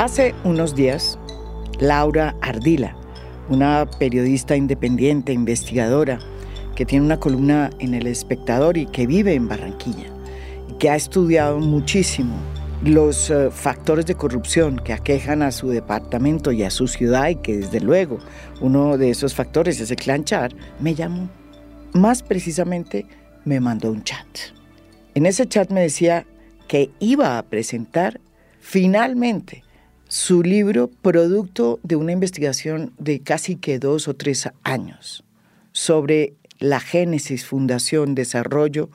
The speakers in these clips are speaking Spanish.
Hace unos días, Laura Ardila, una periodista independiente, investigadora, que tiene una columna en El Espectador y que vive en Barranquilla, que ha estudiado muchísimo los eh, factores de corrupción que aquejan a su departamento y a su ciudad y que desde luego uno de esos factores es el clan Char, me llamó. Más precisamente me mandó un chat. En ese chat me decía que iba a presentar finalmente su libro producto de una investigación de casi que dos o tres años sobre la génesis, fundación, desarrollo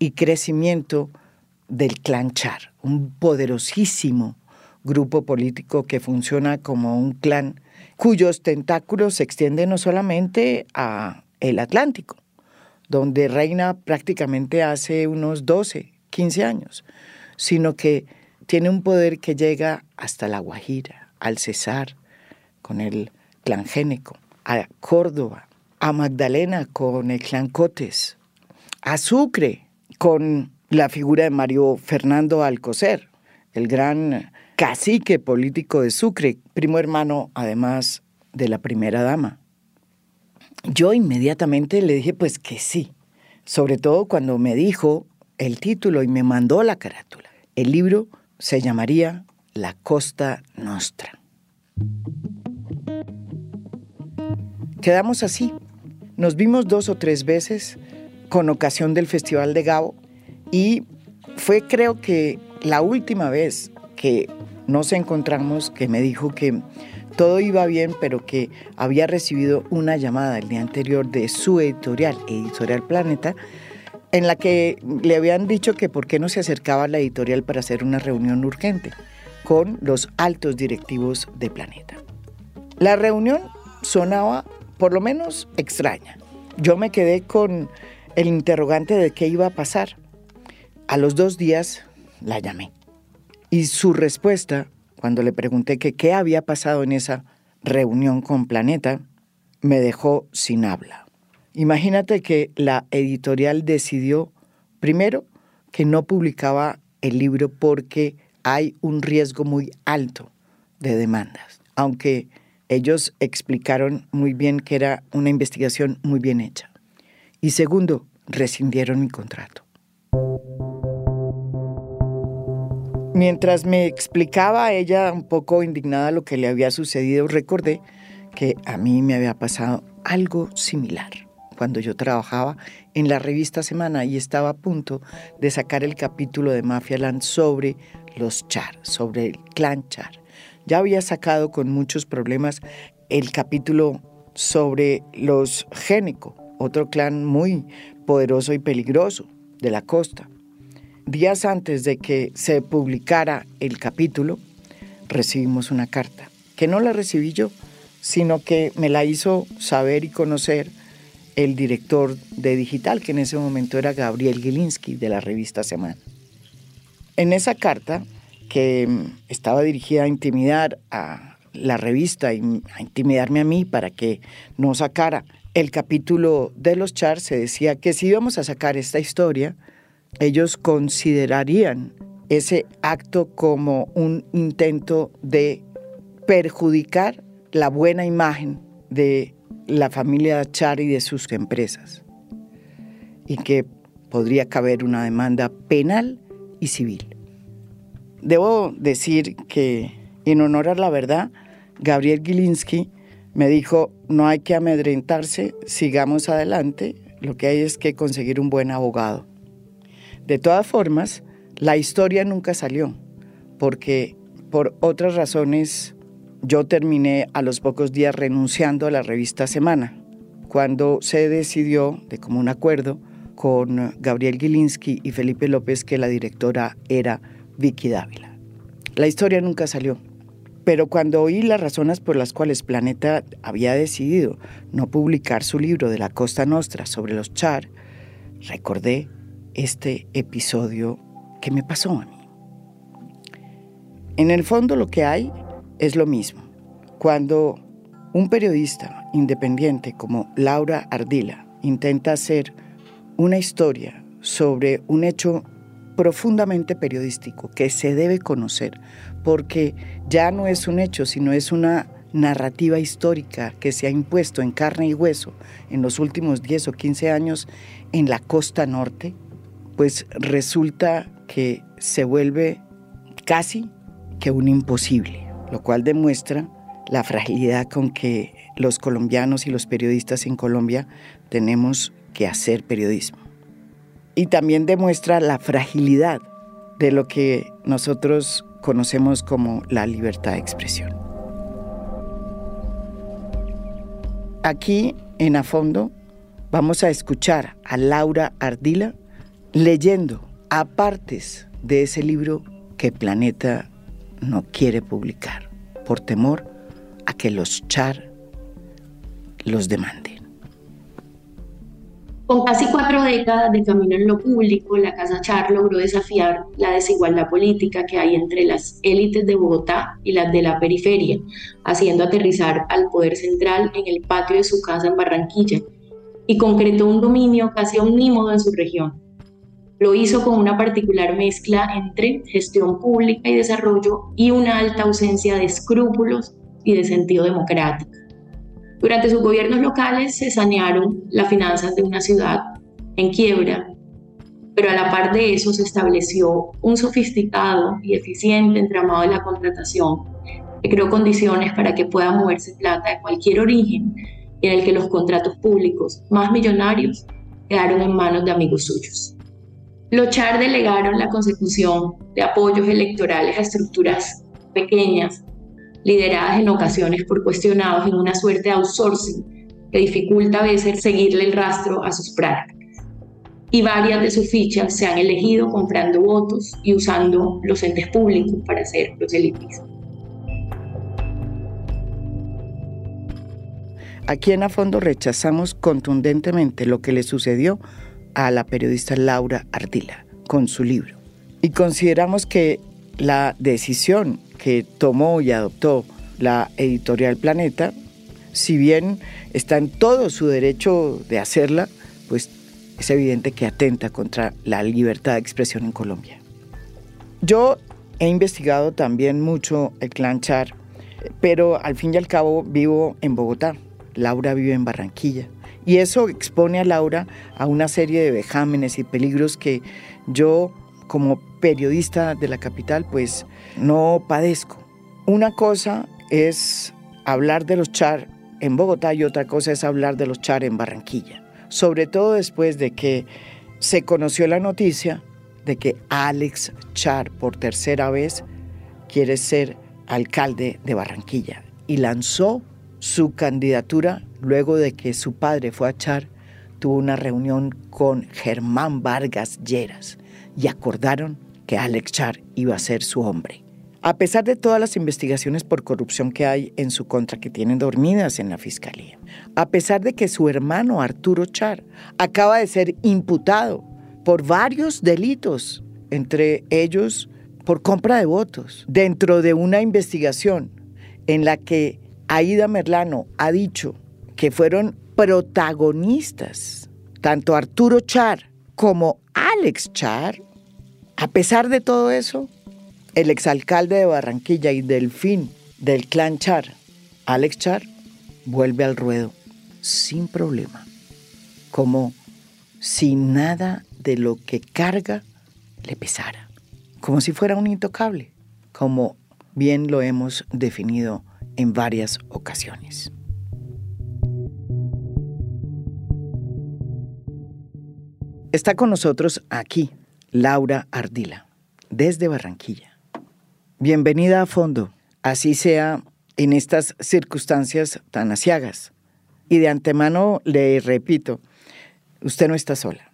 y crecimiento del clan Char, un poderosísimo grupo político que funciona como un clan cuyos tentáculos se extienden no solamente a el Atlántico, donde reina prácticamente hace unos 12, 15 años, sino que tiene un poder que llega hasta La Guajira, al Cesar, con el clan Géneco, a Córdoba, a Magdalena con el clan Cotes, a Sucre con la figura de Mario Fernando Alcocer, el gran cacique político de Sucre, primo hermano además de la primera dama. Yo inmediatamente le dije pues que sí, sobre todo cuando me dijo el título y me mandó la carátula. El libro se llamaría La Costa Nostra. Quedamos así. Nos vimos dos o tres veces con ocasión del Festival de Gabo y fue creo que la última vez que nos encontramos que me dijo que todo iba bien, pero que había recibido una llamada el día anterior de su editorial, Editorial Planeta, en la que le habían dicho que por qué no se acercaba a la editorial para hacer una reunión urgente con los altos directivos de Planeta. La reunión sonaba por lo menos extraña. Yo me quedé con el interrogante de qué iba a pasar. A los dos días la llamé. Y su respuesta, cuando le pregunté qué había pasado en esa reunión con Planeta, me dejó sin habla. Imagínate que la editorial decidió, primero, que no publicaba el libro porque hay un riesgo muy alto de demandas, aunque ellos explicaron muy bien que era una investigación muy bien hecha. Y segundo, rescindieron mi contrato. Mientras me explicaba ella un poco indignada lo que le había sucedido, recordé que a mí me había pasado algo similar cuando yo trabajaba en la revista Semana y estaba a punto de sacar el capítulo de Mafia Land sobre los Char, sobre el clan Char. Ya había sacado con muchos problemas el capítulo sobre los Génico, otro clan muy poderoso y peligroso de la costa. Días antes de que se publicara el capítulo, recibimos una carta, que no la recibí yo, sino que me la hizo saber y conocer el director de digital, que en ese momento era Gabriel Gilinski de la revista Semana. En esa carta, que estaba dirigida a intimidar a la revista y a intimidarme a mí para que no sacara el capítulo de los chars, se decía que si íbamos a sacar esta historia, ellos considerarían ese acto como un intento de perjudicar la buena imagen de la familia Char de sus empresas y que podría caber una demanda penal y civil. Debo decir que, en honor a la verdad, Gabriel Gilinski me dijo, no hay que amedrentarse, sigamos adelante, lo que hay es que conseguir un buen abogado. De todas formas, la historia nunca salió, porque por otras razones yo terminé a los pocos días renunciando a la revista Semana, cuando se decidió, de común acuerdo, con Gabriel Gilinski y Felipe López, que la directora era Vicky Dávila. La historia nunca salió, pero cuando oí las razones por las cuales Planeta había decidido no publicar su libro de la Costa Nostra sobre los Char, recordé este episodio que me pasó a mí. En el fondo lo que hay es lo mismo. Cuando un periodista independiente como Laura Ardila intenta hacer una historia sobre un hecho profundamente periodístico que se debe conocer, porque ya no es un hecho, sino es una narrativa histórica que se ha impuesto en carne y hueso en los últimos 10 o 15 años en la costa norte, pues resulta que se vuelve casi que un imposible, lo cual demuestra la fragilidad con que los colombianos y los periodistas en Colombia tenemos que hacer periodismo. Y también demuestra la fragilidad de lo que nosotros conocemos como la libertad de expresión. Aquí, en A Fondo, vamos a escuchar a Laura Ardila leyendo a partes de ese libro que Planeta no quiere publicar por temor a que los char los demanden. Con casi cuatro décadas de camino en lo público, la Casa Char logró desafiar la desigualdad política que hay entre las élites de Bogotá y las de la periferia, haciendo aterrizar al poder central en el patio de su casa en Barranquilla y concretó un dominio casi omnímodo en su región. Lo hizo con una particular mezcla entre gestión pública y desarrollo y una alta ausencia de escrúpulos y de sentido democrático. Durante sus gobiernos locales se sanearon las finanzas de una ciudad en quiebra, pero a la par de eso se estableció un sofisticado y eficiente entramado de la contratación que creó condiciones para que pueda moverse plata de cualquier origen y en el que los contratos públicos más millonarios quedaron en manos de amigos suyos. Los Char delegaron la consecución de apoyos electorales a estructuras pequeñas lideradas en ocasiones por cuestionados en una suerte de outsourcing que dificulta a veces seguirle el rastro a sus prácticas. Y varias de sus fichas se han elegido comprando votos y usando los entes públicos para hacer proselitismo. Aquí en A Fondo rechazamos contundentemente lo que le sucedió a la periodista Laura Ardila con su libro. Y consideramos que la decisión que tomó y adoptó la editorial Planeta, si bien está en todo su derecho de hacerla, pues es evidente que atenta contra la libertad de expresión en Colombia. Yo he investigado también mucho el clan Char, pero al fin y al cabo vivo en Bogotá. Laura vive en Barranquilla. Y eso expone a Laura a una serie de vejámenes y peligros que yo como periodista de la capital, pues no padezco. Una cosa es hablar de los char en Bogotá y otra cosa es hablar de los char en Barranquilla. Sobre todo después de que se conoció la noticia de que Alex Char por tercera vez quiere ser alcalde de Barranquilla y lanzó su candidatura luego de que su padre fue a Char, tuvo una reunión con Germán Vargas Lleras y acordaron que Alex Char iba a ser su hombre. A pesar de todas las investigaciones por corrupción que hay en su contra que tienen dormidas en la fiscalía, a pesar de que su hermano Arturo Char acaba de ser imputado por varios delitos, entre ellos por compra de votos, dentro de una investigación en la que Aida Merlano ha dicho que fueron protagonistas, tanto Arturo Char como Alex Char, a pesar de todo eso, el exalcalde de Barranquilla y delfín del clan Char, Alex Char, vuelve al ruedo sin problema, como si nada de lo que carga le pesara, como si fuera un intocable, como bien lo hemos definido en varias ocasiones. Está con nosotros aquí Laura Ardila, desde Barranquilla. Bienvenida a fondo, así sea en estas circunstancias tan asiagas. Y de antemano le repito, usted no está sola.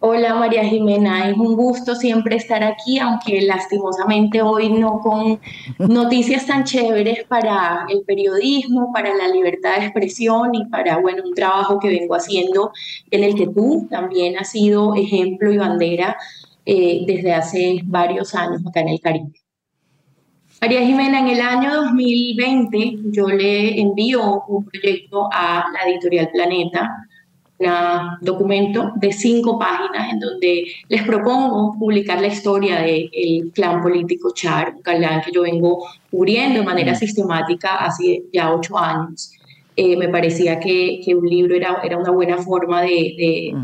Hola María Jimena, es un gusto siempre estar aquí, aunque lastimosamente hoy no con noticias tan chéveres para el periodismo, para la libertad de expresión y para bueno, un trabajo que vengo haciendo en el que tú también has sido ejemplo y bandera eh, desde hace varios años acá en el Caribe. María Jimena, en el año 2020 yo le envío un proyecto a la editorial Planeta un documento de cinco páginas en donde les propongo publicar la historia del clan político Char, un clan que yo vengo cubriendo de manera sistemática hace ya ocho años. Eh, me parecía que, que, un libro era, era una buena forma de,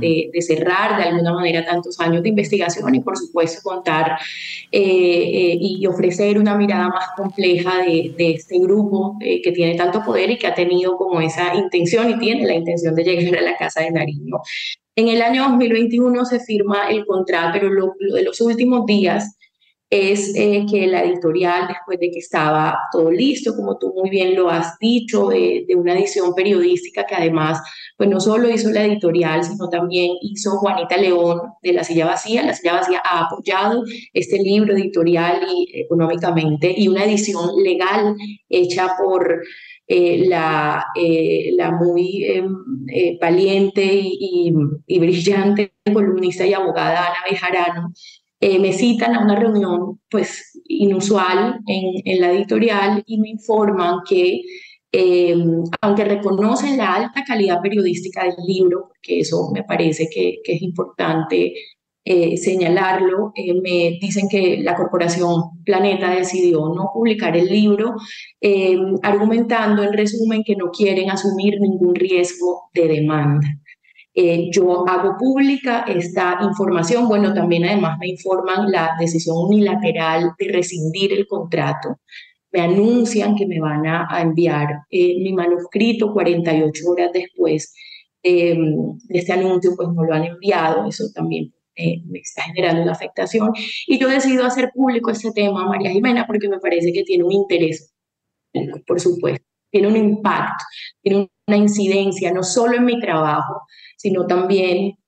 de, de, cerrar de alguna manera tantos años de investigación y por supuesto contar eh, eh, y ofrecer una mirada más compleja de, este grupo que tiene tanto poder y que ha tenido como esa intención y tiene la intención de llegar a la Casa de Nariño. En el año 2021 se firma el contrato, pero lo, lo de los últimos días es eh, que la editorial, después de que estaba todo listo, como tú muy bien lo has dicho, de, una edición periodística que además, pues no solo hizo la editorial, sino también hizo Juanita León de La Silla Vacía. La Silla Vacía ha apoyado este libro editorial y económicamente y una edición legal hecha por eh, la, eh, la muy em, valiente y, brillante columnista y abogada Ana Bejarano, eh, me citan a una reunión pues inusual en, la editorial y me informan que eh, aunque reconocen la alta calidad periodística del libro, porque eso me parece que, que es importante eh, señalarlo, me dicen que la corporación Planeta decidió no publicar el libro, argumentando en resumen que no quieren asumir ningún riesgo de demanda. Eh, yo hago pública esta información, bueno, también además me informan la decisión unilateral de rescindir el contrato. Me anuncian que me van a, enviar eh, mi manuscrito 48 horas después em, de este anuncio, pues no lo han enviado, eso también eh, me está generando una afectación. Y yo decido hacer público este tema, María Jimena, porque me parece que tiene un interés, por supuesto, tiene un impacto, tiene una incidencia, no solo en mi trabajo, sino también,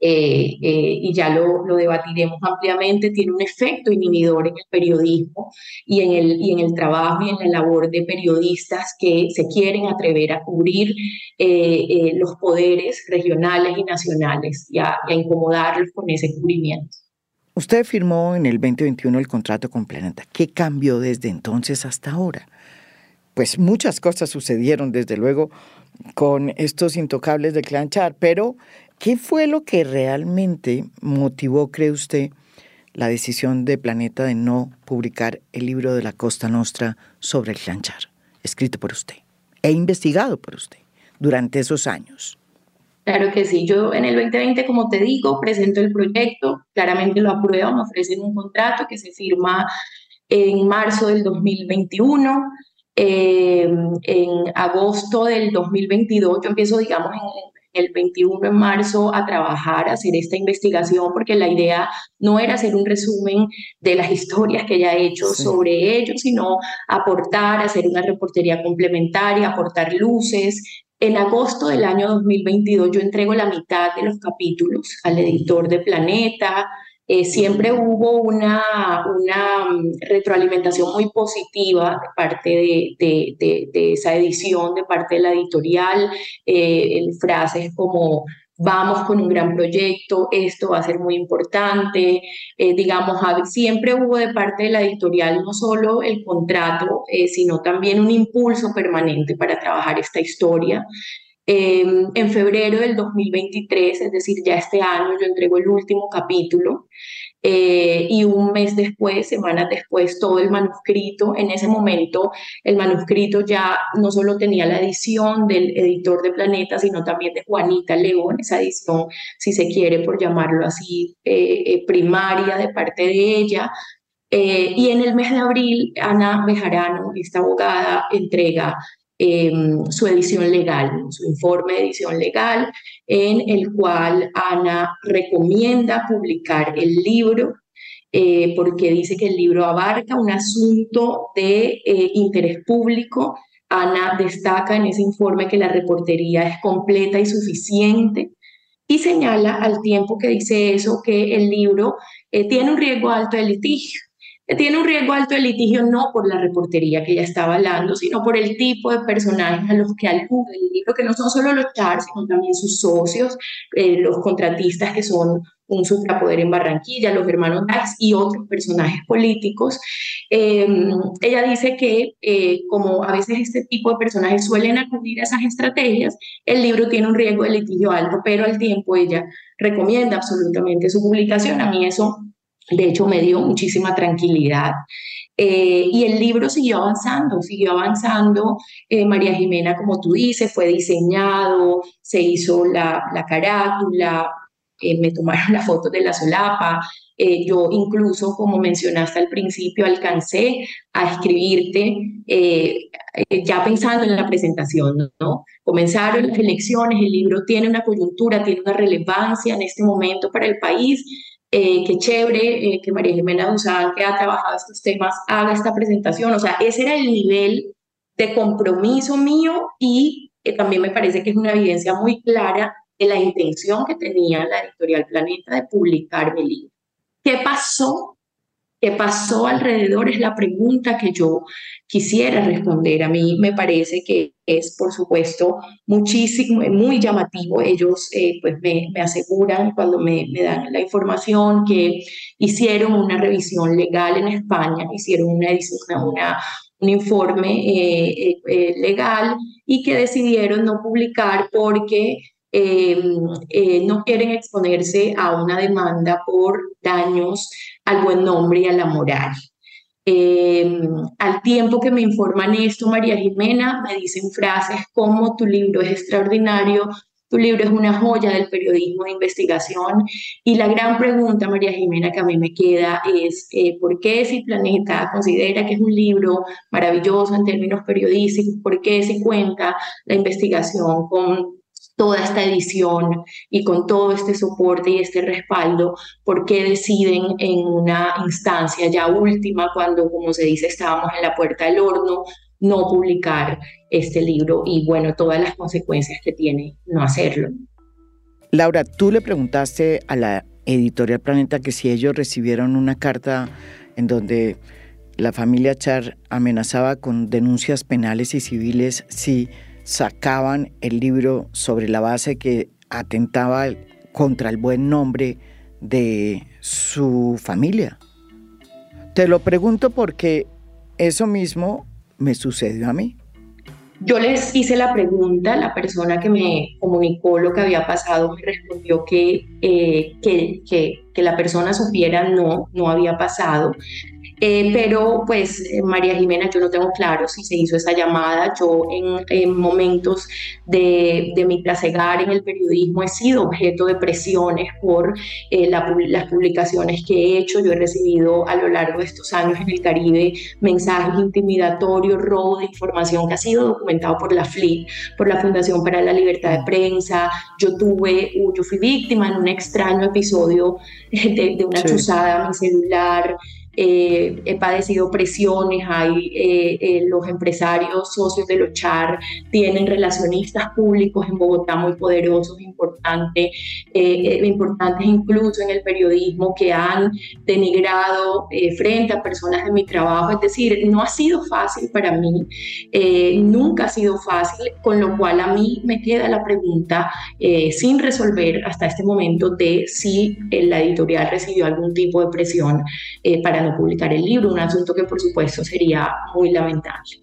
eh, eh, y ya lo, lo, debatiremos ampliamente, tiene un efecto inhibidor en el periodismo y en el, y en el trabajo y en la labor de periodistas que se quieren atrever a cubrir eh, los poderes regionales y nacionales y a, y a incomodarlos con ese cubrimiento. Usted firmó en el 2021 el contrato con Planeta. ¿Qué cambió desde entonces hasta ahora? Pues muchas cosas sucedieron, desde luego, con estos intocables de Clanchar, pero ¿qué fue lo que realmente motivó, cree usted, la decisión de Planeta de no publicar el libro de la Costa Nostra sobre el Clanchar, escrito por usted e investigado por usted durante esos años? Claro que sí, yo en el 2020, como te digo, presento el proyecto, claramente lo apruebo, me ofrecen un contrato que se firma en marzo del 2021 eh, en agosto del 2022, yo empiezo, digamos, en, el 21 de marzo a trabajar, a hacer esta investigación, porque la idea no era hacer un resumen de las historias que ella ha hecho sobre ellos, sino aportar, hacer una reportería complementaria, aportar luces. En agosto del año 2022 yo entrego la mitad de los capítulos al editor de Planeta, eh, siempre hubo una, una mm, retroalimentación muy positiva de parte de, de, esa edición, de parte de la editorial, eh, frases como vamos con un gran proyecto, esto va a ser muy importante, eh, digamos, siempre hubo de parte de la editorial no solo el contrato, sino también un impulso permanente para trabajar esta historia. Em, en febrero del 2023, es decir, ya este año, yo entrego el último capítulo eh, y un mes después, semanas después, todo el manuscrito. En ese momento, el manuscrito ya no solo tenía la edición del editor de Planeta, sino también de Juanita León, esa edición, si se quiere, por llamarlo así, eh, eh, primaria de parte de ella. y en el mes de abril, Ana Bejarano, esta abogada, entrega Em, su edición legal, su informe de edición legal, en el cual Ana recomienda publicar el libro eh, porque dice que el libro abarca un asunto de eh, interés público. Ana destaca en ese informe que la reportería es completa y suficiente y señala al tiempo que dice eso que el libro eh, tiene un riesgo alto de litigio tiene un riesgo alto de litigio no por la reportería que ella estaba hablando, sino por el tipo de personajes a los que alude el libro, que no son solo los chars, sino también sus socios, eh, los contratistas que son un suprapoder en Barranquilla, los hermanos Dax y otros personajes políticos. Em, ella dice que eh, como a veces este tipo de personajes suelen acudir a esas estrategias, el libro tiene un riesgo de litigio alto, pero al tiempo ella recomienda absolutamente su publicación. A mí eso de hecho, me dio muchísima tranquilidad. Eh, y el libro siguió avanzando, siguió avanzando. Eh, María Jimena, como tú dices, fue diseñado, se hizo la, la carátula, eh, me tomaron la foto de la solapa. yo incluso, como mencionaste al principio, alcancé a escribirte ya pensando en la presentación, ¿no? Comenzaron las elecciones, el libro tiene una coyuntura, tiene una relevancia en este momento para el país eh, qué chévere eh, que María Jimena Duzán, que ha trabajado estos temas, haga esta presentación. O sea, ese era el nivel de compromiso mío y eh, también me parece que es una evidencia muy clara de la intención que tenía la editorial Planeta de publicar mi libro. ¿Qué pasó ¿Qué pasó alrededor? Es la pregunta que yo quisiera responder. A mí me parece que es, por supuesto, muchísimo, muy llamativo. Ellos eh, pues me, aseguran cuando me, me, dan la información que hicieron una revisión legal en España, hicieron una, una, un informe eh, eh, legal y que decidieron no publicar porque no quieren exponerse a una demanda por daños al buen nombre y a la moral. Eh, al tiempo que me informan esto, María Jimena, me dicen frases como tu libro es extraordinario, tu libro es una joya del periodismo de investigación. Y la gran pregunta, María Jimena, que a mí me queda es, eh, ¿por qué si Planeta considera que es un libro maravilloso en términos periodísticos? ¿Por qué se cuenta la investigación con toda esta edición y con todo este soporte y este respaldo, ¿por qué deciden en una instancia ya última, cuando, como se dice, estábamos en la puerta del horno, no publicar este libro y, bueno, todas las consecuencias que tiene no hacerlo? Laura, tú le preguntaste a la editorial Planeta que si ellos recibieron una carta en donde la familia Char amenazaba con denuncias penales y civiles si sacaban el libro sobre la base que atentaba contra el buen nombre de su familia. Te lo pregunto porque eso mismo me sucedió a mí. Yo les hice la pregunta, la persona que me comunicó lo que había pasado me respondió que, eh, que, que, la persona supiera no, no había pasado, eh, pero pues eh, María Jimena, yo no tengo claro si se hizo esa llamada. Yo en, momentos de, de, mi trasegar en el periodismo he sido objeto de presiones por eh, las publicaciones que he hecho. Yo he recibido a lo largo de estos años en el Caribe mensajes intimidatorios, robo de información que ha sido documentado por la FLIC, por la Fundación para la Libertad de Prensa. Yo tuve, yo fui víctima en un extraño episodio de, de una chuzada a mi celular. Eh, he padecido presiones, hay eh, eh, los empresarios socios de los CHAR tienen relacionistas públicos en Bogotá muy poderosos, importantes, importantes incluso en el periodismo que han denigrado frente a personas de mi trabajo. Es decir, no ha sido fácil para mí, nunca ha sido fácil, con lo cual a mí me queda la pregunta sin resolver hasta este momento de si la editorial recibió algún tipo de presión para no publicar el libro, un asunto que por supuesto sería muy lamentable.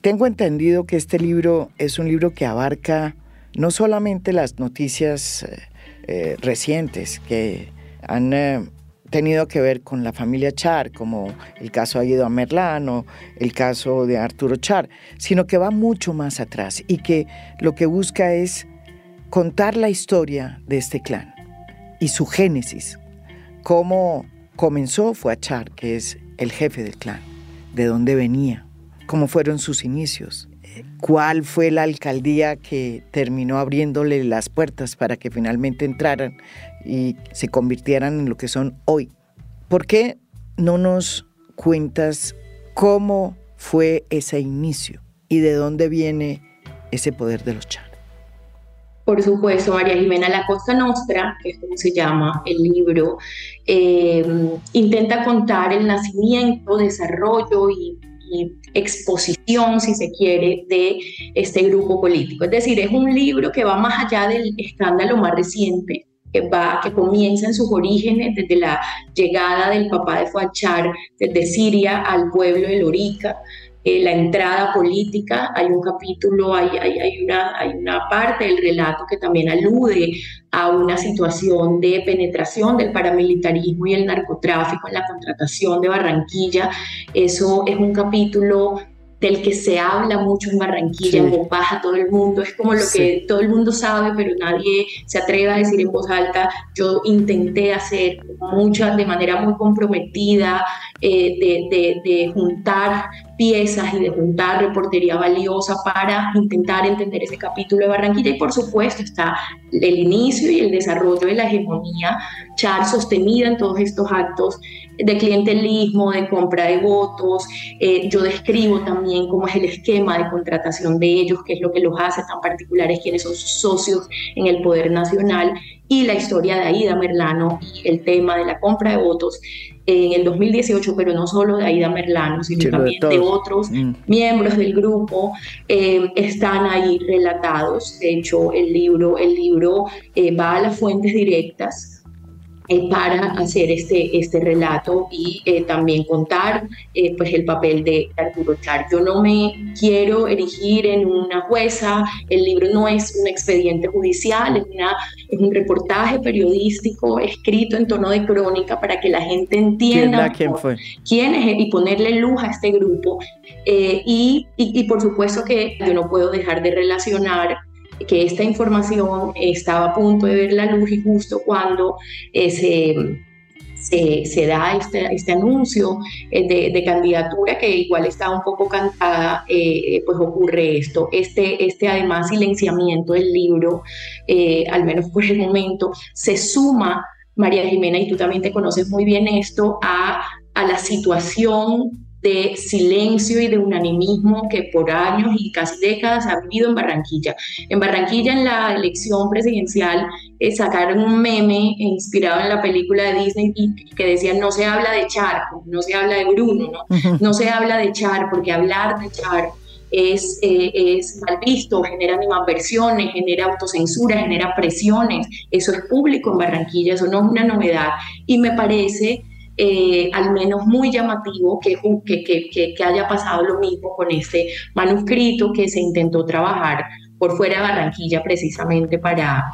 Tengo entendido que este libro es un libro que abarca no solamente las noticias eh, eh, recientes que han eh, tenido que ver con la familia Char, como el caso de Aguido Merlán o el caso de Arturo Char, sino que va mucho más atrás y que lo que busca es contar la historia de este clan y su génesis, cómo comenzó fue a Char, que es el jefe del clan, de dónde venía, cómo fueron sus inicios, cuál fue la alcaldía que terminó abriéndole las puertas para que finalmente entraran y se convirtieran en lo que son hoy. ¿Por qué no nos cuentas cómo fue ese inicio y de dónde viene ese poder de los Char? Por supuesto, María Jimena, La Costa Nostra, que es como se llama el libro, eh, intenta contar el nacimiento, desarrollo y, exposición, si se quiere, de este grupo político. Es decir, es un libro que va más allá del escándalo más reciente, que, va, que comienza en sus orígenes desde la llegada del papá de Fuachar desde Siria al pueblo de Lorica, eh, la entrada política, hay un capítulo, hay, hay, hay, una, hay una parte del relato que también alude a una situación de penetración del paramilitarismo y el narcotráfico en la contratación de Barranquilla. Eso es un capítulo del que se habla mucho en Barranquilla, en voz baja, todo el mundo, es como lo que todo el mundo sabe, pero nadie se atreve a decir en voz alta. Yo intenté hacer muchas de manera muy comprometida, eh, de, de, juntar piezas y de juntar reportería valiosa para intentar entender ese capítulo de Barranquilla y por supuesto está el inicio y el desarrollo de la hegemonía Char sostenida en todos estos actos de clientelismo, de compra de votos. Eh, yo describo también cómo es el esquema de contratación de ellos, qué es lo que los hace tan particulares, quiénes son sus socios en el poder nacional y la historia de Aida Merlano y el tema de la compra de votos en el 2018, pero no solo de Aida Merlano, sino también de, otros mm. miembros del grupo, eh, están ahí relatados. De hecho, el libro, el libro eh, va a las fuentes directas eh, para hacer este, este relato y eh, también contar eh, pues el papel de Arturo Char. Yo no me quiero erigir en una jueza, el libro no es un expediente judicial, es, una, es un reportaje periodístico escrito en tono de crónica para que la gente entienda quién, fue? quién es y ponerle luz a este grupo. y, y, y por supuesto que yo no puedo dejar de relacionar que esta información estaba a punto de ver la luz y justo cuando eh, se, se, da este, este anuncio eh, de, candidatura que igual estaba un poco cantada, eh, pues ocurre esto. Este, este además silenciamiento del libro, al menos por el momento, se suma, María Jimena, y tú también te conoces muy bien esto, a, a la situación de silencio y de unanimismo que por años y casi décadas ha vivido en Barranquilla. En Barranquilla, en la elección presidencial, eh, sacaron un meme inspirado en la película de Disney que decía no se habla de Char, no se habla de Bruno, ¿no? no se habla de Char, porque hablar de Char es, eh, es mal visto, genera animadversiones, genera autocensura, genera presiones. Eso es público en Barranquilla, eso no es una novedad. Y me parece eh, al menos muy llamativo que, que, que, que, haya pasado lo mismo con este manuscrito que se intentó trabajar por fuera de Barranquilla precisamente para,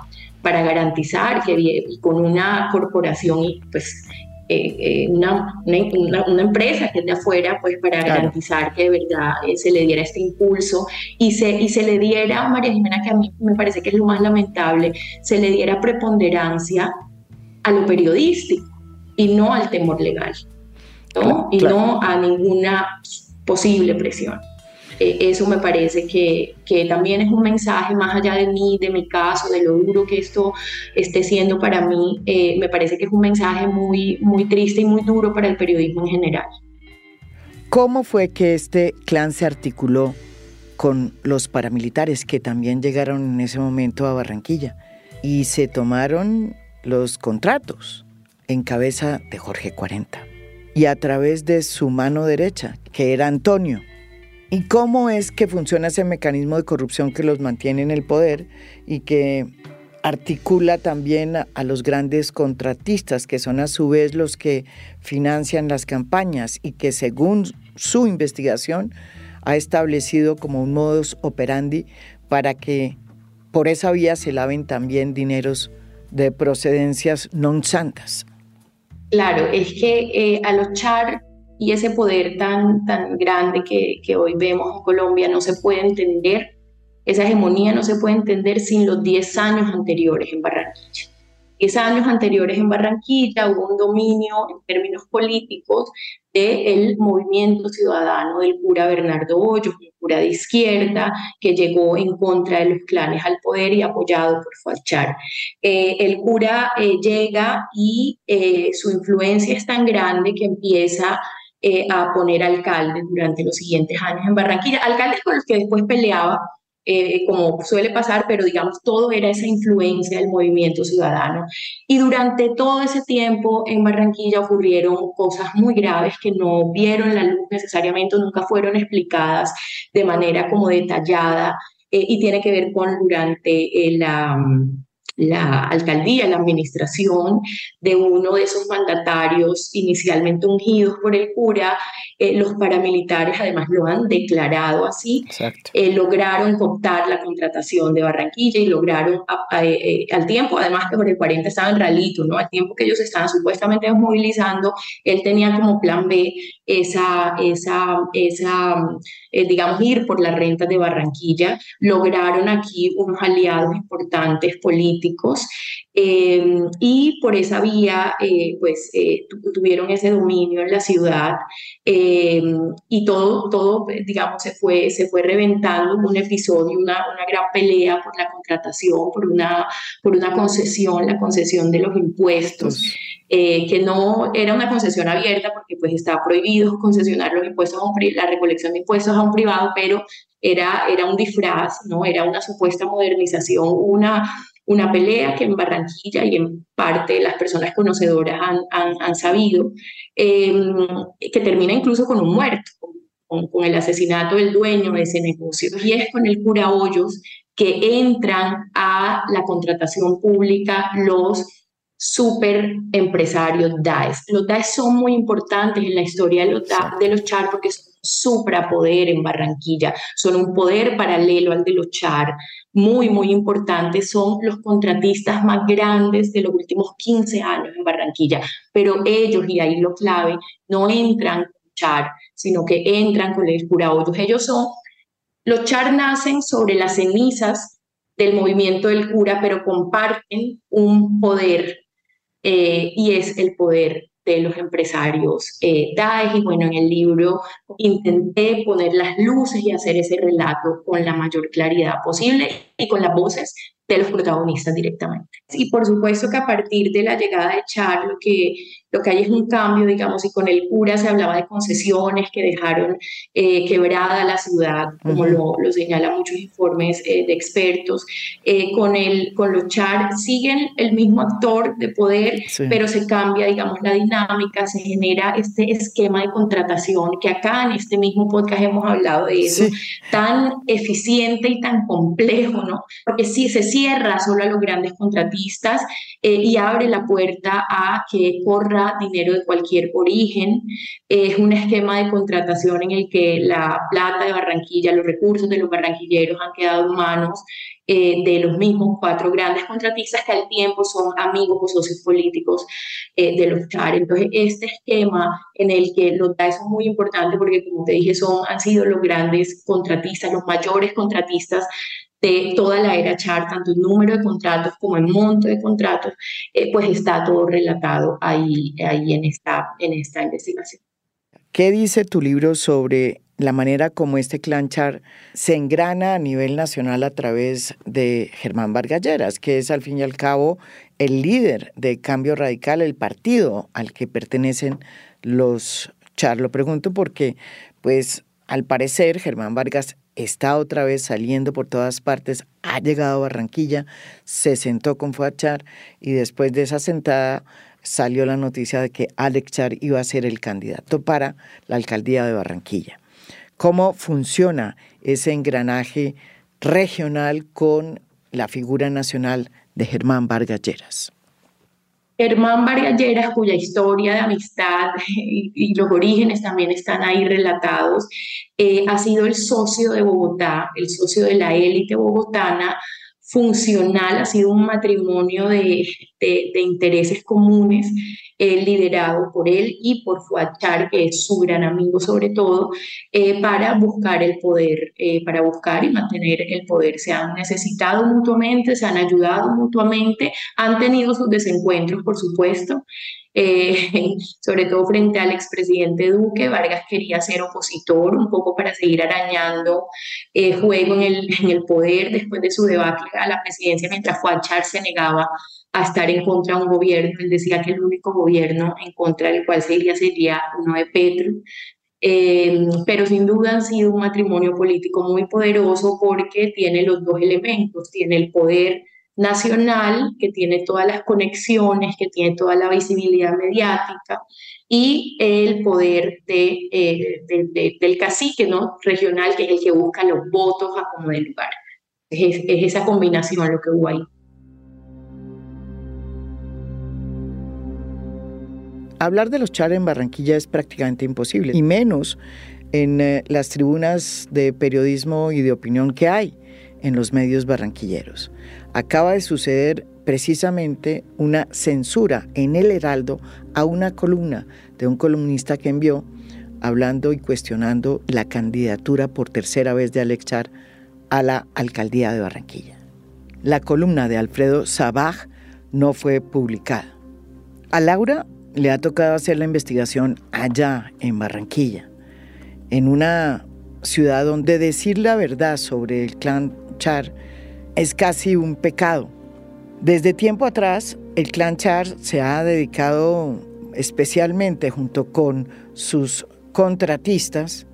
para garantizar que con una corporación y pues eh, eh, una, una, una, empresa que es de afuera, pues para garantizar que de verdad se le diera este impulso y se, y se le diera, María Jimena, que a mí me parece que es lo más lamentable, se le diera preponderancia a lo periodístico y no al temor legal, ¿no? y no a ninguna posible presión. Eh, eso me parece que, que, también es un mensaje más allá de mí, de mi caso, de lo duro que esto esté siendo para mí, eh, me parece que es un mensaje muy, muy triste y muy duro para el periodismo en general. ¿Cómo fue que este clan se articuló con los paramilitares que también llegaron en ese momento a Barranquilla y se tomaron los contratos? En cabeza de Jorge 40 y a través de su mano derecha, que era Antonio. ¿Y cómo es que funciona ese mecanismo de corrupción que los mantiene en el poder y que articula también a, los grandes contratistas, que son a su vez los que financian las campañas y que según su investigación ha establecido como un modus operandi para que por esa vía se laven también dineros de procedencias non santas? Claro, es que eh, a los char y ese poder tan, tan grande que, que hoy vemos en Colombia no se puede entender, esa hegemonía no se puede entender sin los 10 años anteriores en Barranquilla. 10 años anteriores en Barranquilla hubo un dominio en términos políticos del movimiento ciudadano del cura Bernardo Hoyos, un cura de izquierda que llegó en contra de los clanes al poder y apoyado por Fachar. Eh, el cura eh, llega y eh, su influencia es tan grande que empieza a poner alcaldes durante los siguientes años en Barranquilla, alcaldes con los que después peleaba eh, como suele pasar, pero digamos, todo era esa influencia del movimiento ciudadano. Y durante todo ese tiempo en Barranquilla ocurrieron cosas muy graves que no vieron la luz necesariamente, nunca fueron explicadas de manera como detallada eh, y tiene que ver con durante eh, la la alcaldía, la administración de uno de esos mandatarios inicialmente ungidos por el cura, eh, los paramilitares además lo han declarado así, eh, lograron cooptar la contratación de Barranquilla y lograron eh, al tiempo, además que por el 40 estaba en Ralito, ¿no? al tiempo que ellos estaban supuestamente movilizando, él tenía como plan B esa, esa, esa digamos, ir por las rentas de Barranquilla, lograron aquí unos aliados importantes políticos Em, y por esa vía eh, pues eh, tuvieron ese dominio en la ciudad y todo, todo digamos se fue, se fue reventando un episodio, una, una gran pelea por la contratación, por una, por una concesión, la concesión de los impuestos. Eh, que no era una concesión abierta porque pues estaba prohibido concesionar los impuestos a un, la recolección de impuestos a un privado, pero era, era un disfraz, ¿no? Era una supuesta modernización, una, una pelea que en Barranquilla y en parte las personas conocedoras han, sabido, em, que termina incluso con un muerto, con, el asesinato del dueño de ese negocio. Y es con el cura Hoyos que entran a la contratación pública los super empresarios DAES. Los DAES son muy importantes en la historia de los, de los CHAR porque son suprapoder en Barranquilla, son un poder paralelo al de los CHAR, muy, muy importante, son los contratistas más grandes de los últimos 15 años en Barranquilla, pero ellos, y ahí lo clave, no entran con CHAR, sino que entran con el curahoyos. Ellos son, los CHAR nacen sobre las cenizas del movimiento del cura, pero comparten un poder eh, y es el poder de los empresarios eh, y bueno, en el libro intenté poner las luces y hacer ese relato con la mayor claridad posible y con las voces de los protagonistas directamente. Y por supuesto que a partir de la llegada de Char, lo que, lo que hay es un cambio, digamos, y con el cura se hablaba de concesiones que dejaron eh, quebrada la ciudad, como lo, lo señalan muchos informes eh, de expertos. Eh, con, el, con los Char siguen el mismo actor de poder, pero se cambia, digamos, la dinámica, se genera este esquema de contratación que acá en este mismo podcast hemos hablado de eso, tan eficiente y tan complejo, ¿no? Porque sí se cierra solo a los grandes contratistas eh, y abre la puerta a que corra dinero de cualquier origen. es un esquema de contratación en el que la plata de Barranquilla, los recursos de los barranquilleros han quedado en manos eh, de los mismos cuatro grandes contratistas que al tiempo son amigos o socios políticos eh, de los CHAR. Entonces, este esquema en el que los DAE son muy importantes porque, como te dije, son, han sido los grandes contratistas, los mayores contratistas de toda la era char, tanto en número de contratos como en monto de contratos, eh, pues está todo relatado ahí, ahí en, esta, en esta investigación. ¿Qué dice tu libro sobre la manera como este clan char se engrana a nivel nacional a través de Germán Vargalleras, que es al fin y al cabo el líder de Cambio Radical, el partido al que pertenecen los char? Lo pregunto porque, pues, al parecer, Germán Vargas está otra vez saliendo por todas partes, ha llegado a Barranquilla, se sentó con Fuachar y después de esa sentada salió la noticia de que Alex Char iba a ser el candidato para la alcaldía de Barranquilla. ¿Cómo funciona ese engranaje regional con la figura nacional de Germán Vargas Lleras? Germán Varialleras, cuya historia de amistad y, los orígenes también están ahí relatados, eh, ha sido el socio de Bogotá, el socio de la élite bogotana, funcional, ha sido un matrimonio de, de, intereses comunes eh, liderado por él y por Fuachar, que es su gran amigo sobre todo, eh, para buscar el poder, eh, para buscar y mantener el poder. Se han necesitado mutuamente, se han ayudado mutuamente, han tenido sus desencuentros, por supuesto, sobre todo frente al expresidente Duque. Vargas quería ser opositor un poco para seguir arañando eh, juego en el, en el poder después de su debate a la presidencia, mientras Fuachar se negaba a estar en contra de un gobierno. Él decía que el único gobierno en contra del cual se iría sería uno de Petro. eh, pero sin duda han sido un matrimonio político muy poderoso porque tiene los dos elementos, tiene el poder nacional, que tiene todas las conexiones, que tiene toda la visibilidad mediática, y el poder de, del cacique ¿no? regional, que es el que busca los votos a como de lugar. Es, es esa combinación lo que hubo ahí. Hablar de los Char en Barranquilla es prácticamente imposible, y menos en eh, las tribunas de periodismo y de opinión que hay en los medios barranquilleros. Acaba de suceder precisamente una censura en el Heraldo a una columna de un columnista que envió hablando y cuestionando la candidatura por tercera vez de Alex Char a la alcaldía de Barranquilla. La columna de Alfredo Sabaj no fue publicada. A Laura le ha tocado hacer la investigación allá en Barranquilla, en una ciudad donde decir la verdad sobre el clan Char es casi un pecado. Desde tiempo atrás, el clan Char se ha dedicado especialmente junto con sus contratistas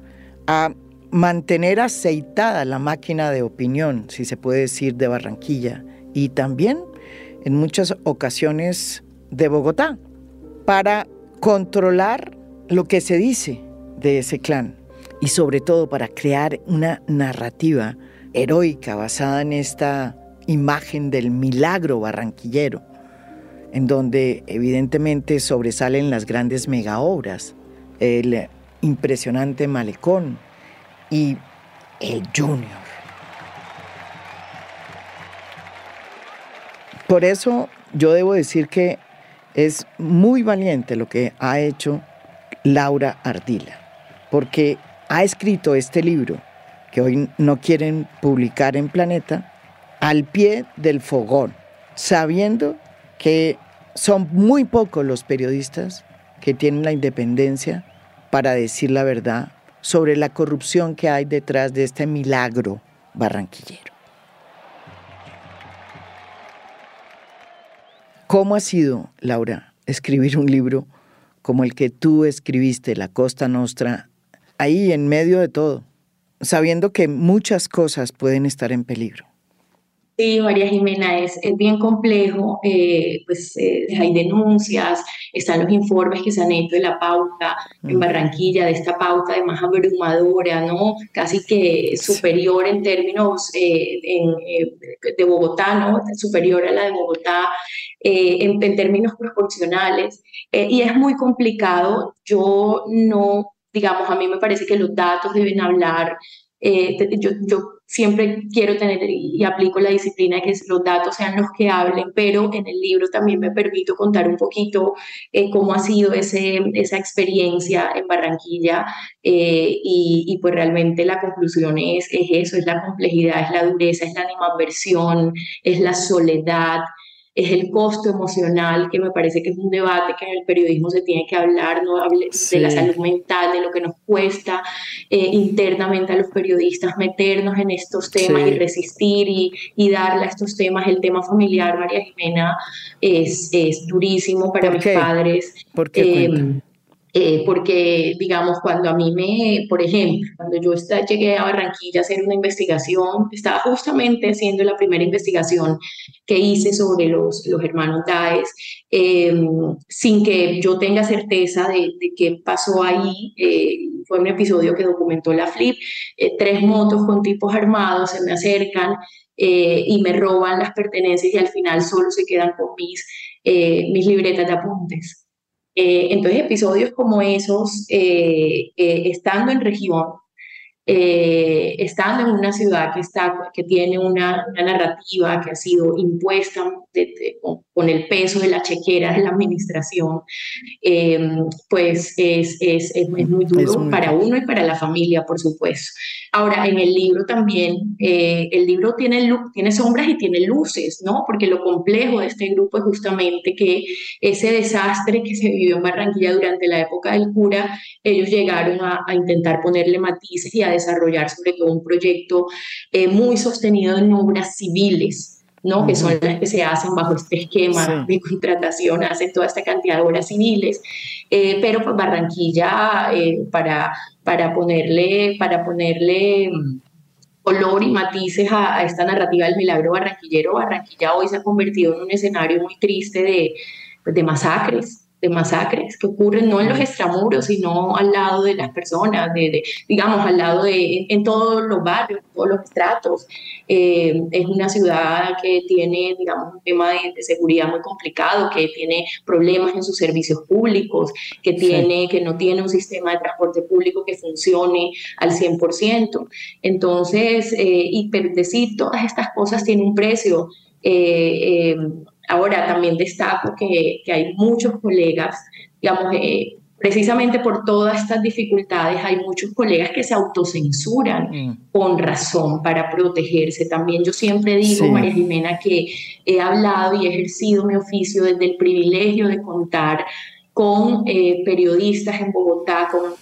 a mantener aceitada la máquina de opinión, si se puede decir, de Barranquilla y también en muchas ocasiones de Bogotá para controlar lo que se dice de ese clan y sobre todo para crear una narrativa heroica basada en esta imagen del milagro barranquillero, en donde evidentemente sobresalen las grandes megaobras, el impresionante malecón y el junior. Por eso yo debo decir que es muy valiente lo que ha hecho Laura Ardila, porque ha escrito este libro que hoy no quieren publicar en Planeta al pie del fogón, sabiendo que son muy pocos los periodistas que tienen la independencia para decir la verdad sobre la corrupción que hay detrás de este milagro barranquillero. ¿Cómo ha sido, Laura, escribir un libro como el que tú escribiste, La Costa Nostra, ahí en medio de todo, sabiendo que muchas cosas pueden estar en peligro? Sí, María Jimena, es, es bien complejo, eh, pues eh, hay denuncias, están los informes que se han hecho de la pauta en Barranquilla, de esta pauta de más abrumadora, ¿no? Casi que superior en términos eh, de Bogotá, ¿no? Superior a la de Bogotá en, en, términos proporcionales. y es muy complicado, yo no, digamos, a mí me parece que los datos deben hablar eh, yo, yo, siempre quiero tener y aplico la disciplina de que los datos sean los que hablen, pero en el libro también me permito contar un poquito eh, cómo ha sido ese, esa experiencia en Barranquilla eh, y, y, pues realmente la conclusión es, es eso, es la complejidad, es la dureza, es la animadversión, es la soledad, es el costo emocional, que me parece que es un debate que en el periodismo se tiene que hablar, ¿no? de la salud mental, de lo que nos cuesta eh, internamente a los periodistas meternos en estos temas y resistir y, y, darle a estos temas. El tema familiar, María Jimena, es, es durísimo para mis padres. ¿Por qué? Eh, eh, porque, digamos, cuando a mí me, por ejemplo, cuando yo llegué a Barranquilla a hacer una investigación, estaba justamente haciendo la primera investigación que hice sobre los, los hermanos Daes, em, sin que yo tenga certeza de, qué pasó ahí. Eh, fue un episodio que documentó la FLIP. Eh, tres motos con tipos armados se me acercan y me roban las pertenencias y al final solo se quedan con mis, mis libretas de apuntes. Eh, entonces, episodios como esos, eh, eh, estando en región, estando en una ciudad que, está, que tiene una, narrativa que ha sido impuesta con, el peso de la chequera de la administración, pues es, es, es, muy duro para uno y para la familia, por supuesto. Ahora, en el libro también, eh, el libro tiene, tiene sombras y tiene luces, ¿no? Porque lo complejo de este grupo es justamente que ese desastre que se vivió en Barranquilla durante la época del cura, ellos llegaron a, intentar ponerle matices y a desarrollar sobre todo un proyecto eh, muy sostenido en obras civiles, ¿no? que son las que se hacen bajo este esquema de contratación, hacen toda esta cantidad de horas civiles, eh, pero pues Barranquilla, eh, para, para ponerle, para ponerle mm, color y matices a, esta narrativa del milagro barranquillero, Barranquilla hoy se ha convertido en un escenario muy triste de, de masacres, de masacres que ocurren no en los extramuros, sino al lado de las personas, de, digamos, al lado de, en, todos los barrios, en todos los estratos. Eh, es una ciudad que tiene, digamos, un tema de, seguridad muy complicado, que tiene problemas en sus servicios públicos, que, tiene, que no tiene un sistema de transporte público que funcione al 100%. Entonces, eh, y decir todas estas cosas tiene un precio. Eh, eh Ahora también destaco que, hay muchos colegas, digamos, eh, precisamente por todas estas dificultades, hay muchos colegas que se autocensuran mm. con razón para protegerse. También yo siempre digo, María Jimena, que he hablado y he ejercido mi oficio desde el privilegio de contar con eh, periodistas en Bogotá, con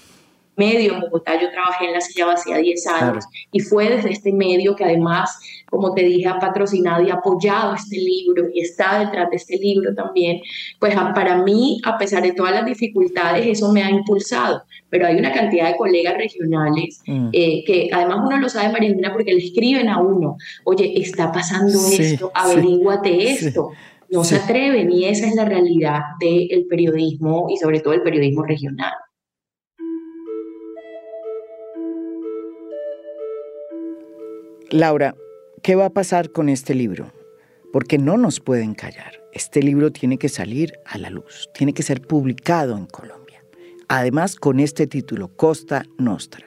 medio en Bogotá. Yo trabajé en la silla vacía 10 años y fue desde este medio que además, como te dije, ha patrocinado y apoyado este libro y está detrás de este libro también. Pues para mí, a pesar de todas las dificultades, eso me ha impulsado. Pero hay una cantidad de colegas regionales mm. eh, que además uno lo sabe, María porque le escriben a uno, oye, está pasando esto, averíguate esto. No se atreven y esa es la realidad del periodismo y sobre todo el periodismo regional. Laura, ¿qué va a pasar con este libro? Porque no nos pueden callar. Este libro tiene que salir a la luz, tiene que ser publicado en Colombia. Además, con este título, Costa Nostra.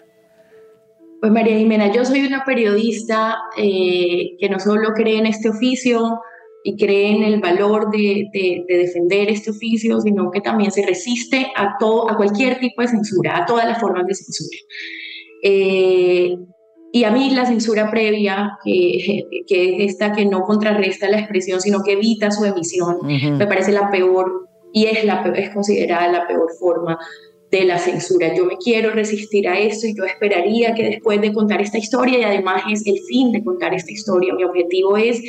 Pues María Jimena, yo soy una periodista eh, que no solo cree en este oficio y cree en el valor de, defender este oficio, sino que también se resiste a, todo, a cualquier tipo de censura, a todas las formas de censura. Eh, y a mí la censura previa, que, que, es esta que no contrarresta la expresión, sino que evita su emisión, me parece la peor y es, la, es considerada la peor forma de la censura. Yo me quiero resistir a esto y yo esperaría que después de contar esta historia, y además es el fin de contar esta historia, mi objetivo es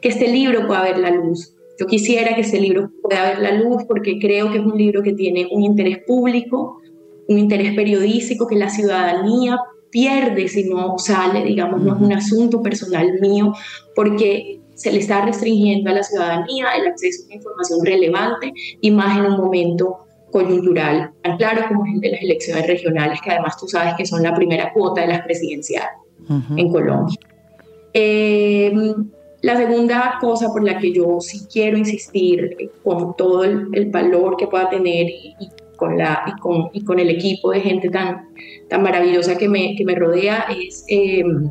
que este libro pueda ver la luz. Yo quisiera que este libro pueda ver la luz porque creo que es un libro que tiene un interés público, un interés periodístico, que la ciudadanía pierde si no sale, digamos, no es un asunto personal mío, porque se le está restringiendo a la ciudadanía el acceso a información relevante y más en un momento coyuntural tan claro como es el de las elecciones regionales, que además tú sabes que son la primera cuota de las presidenciales en Colombia. Em, la segunda cosa por la que yo sí quiero insistir con todo el, valor que pueda tener y, y con, la, y con, y con el equipo de gente tan, tan maravillosa que me, que me rodea es em,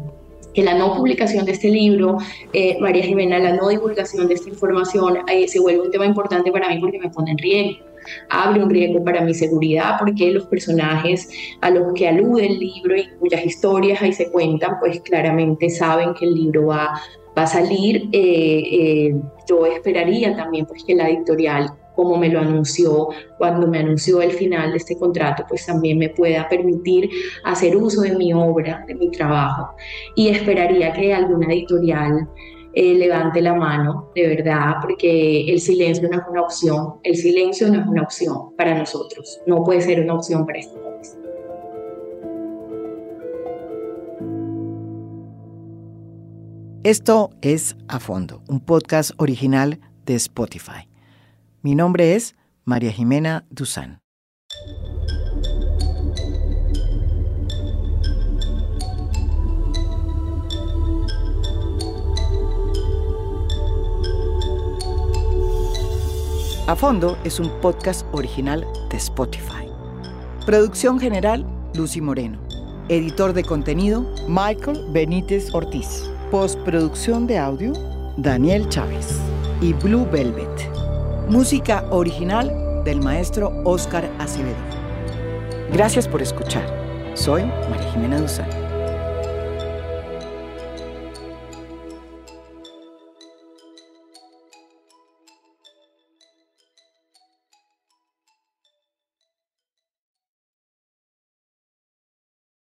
que la no publicación de este libro, eh, María Jimena, la no divulgación de esta información eh, se vuelve un tema importante para mí porque me pone en riesgo. Abre un riesgo para mi seguridad porque los personajes a los que alude el libro y cuyas historias ahí se cuentan, pues claramente saben que el libro va, va a salir. Eh, yo esperaría también pues, que la editorial como me lo anunció cuando me anunció el final de este contrato, pues también me pueda permitir hacer uso de mi obra, de mi trabajo. Y esperaría que alguna editorial eh, levante la mano, de verdad, porque el silencio no es una opción, el silencio no es una opción para nosotros, no puede ser una opción para este país. Esto es A Fondo, un podcast original de Spotify. Mi nombre es María Jimena Duzán. A Fondo es un podcast original de Spotify. Producción general, Lucy Moreno. Editor de contenido, Michael Benítez Ortiz. Postproducción de audio, Daniel Chávez. Y Blue Velvet. Música original del maestro Oscar Acevedo. Gracias por escuchar. Soy María Jimena Duzán.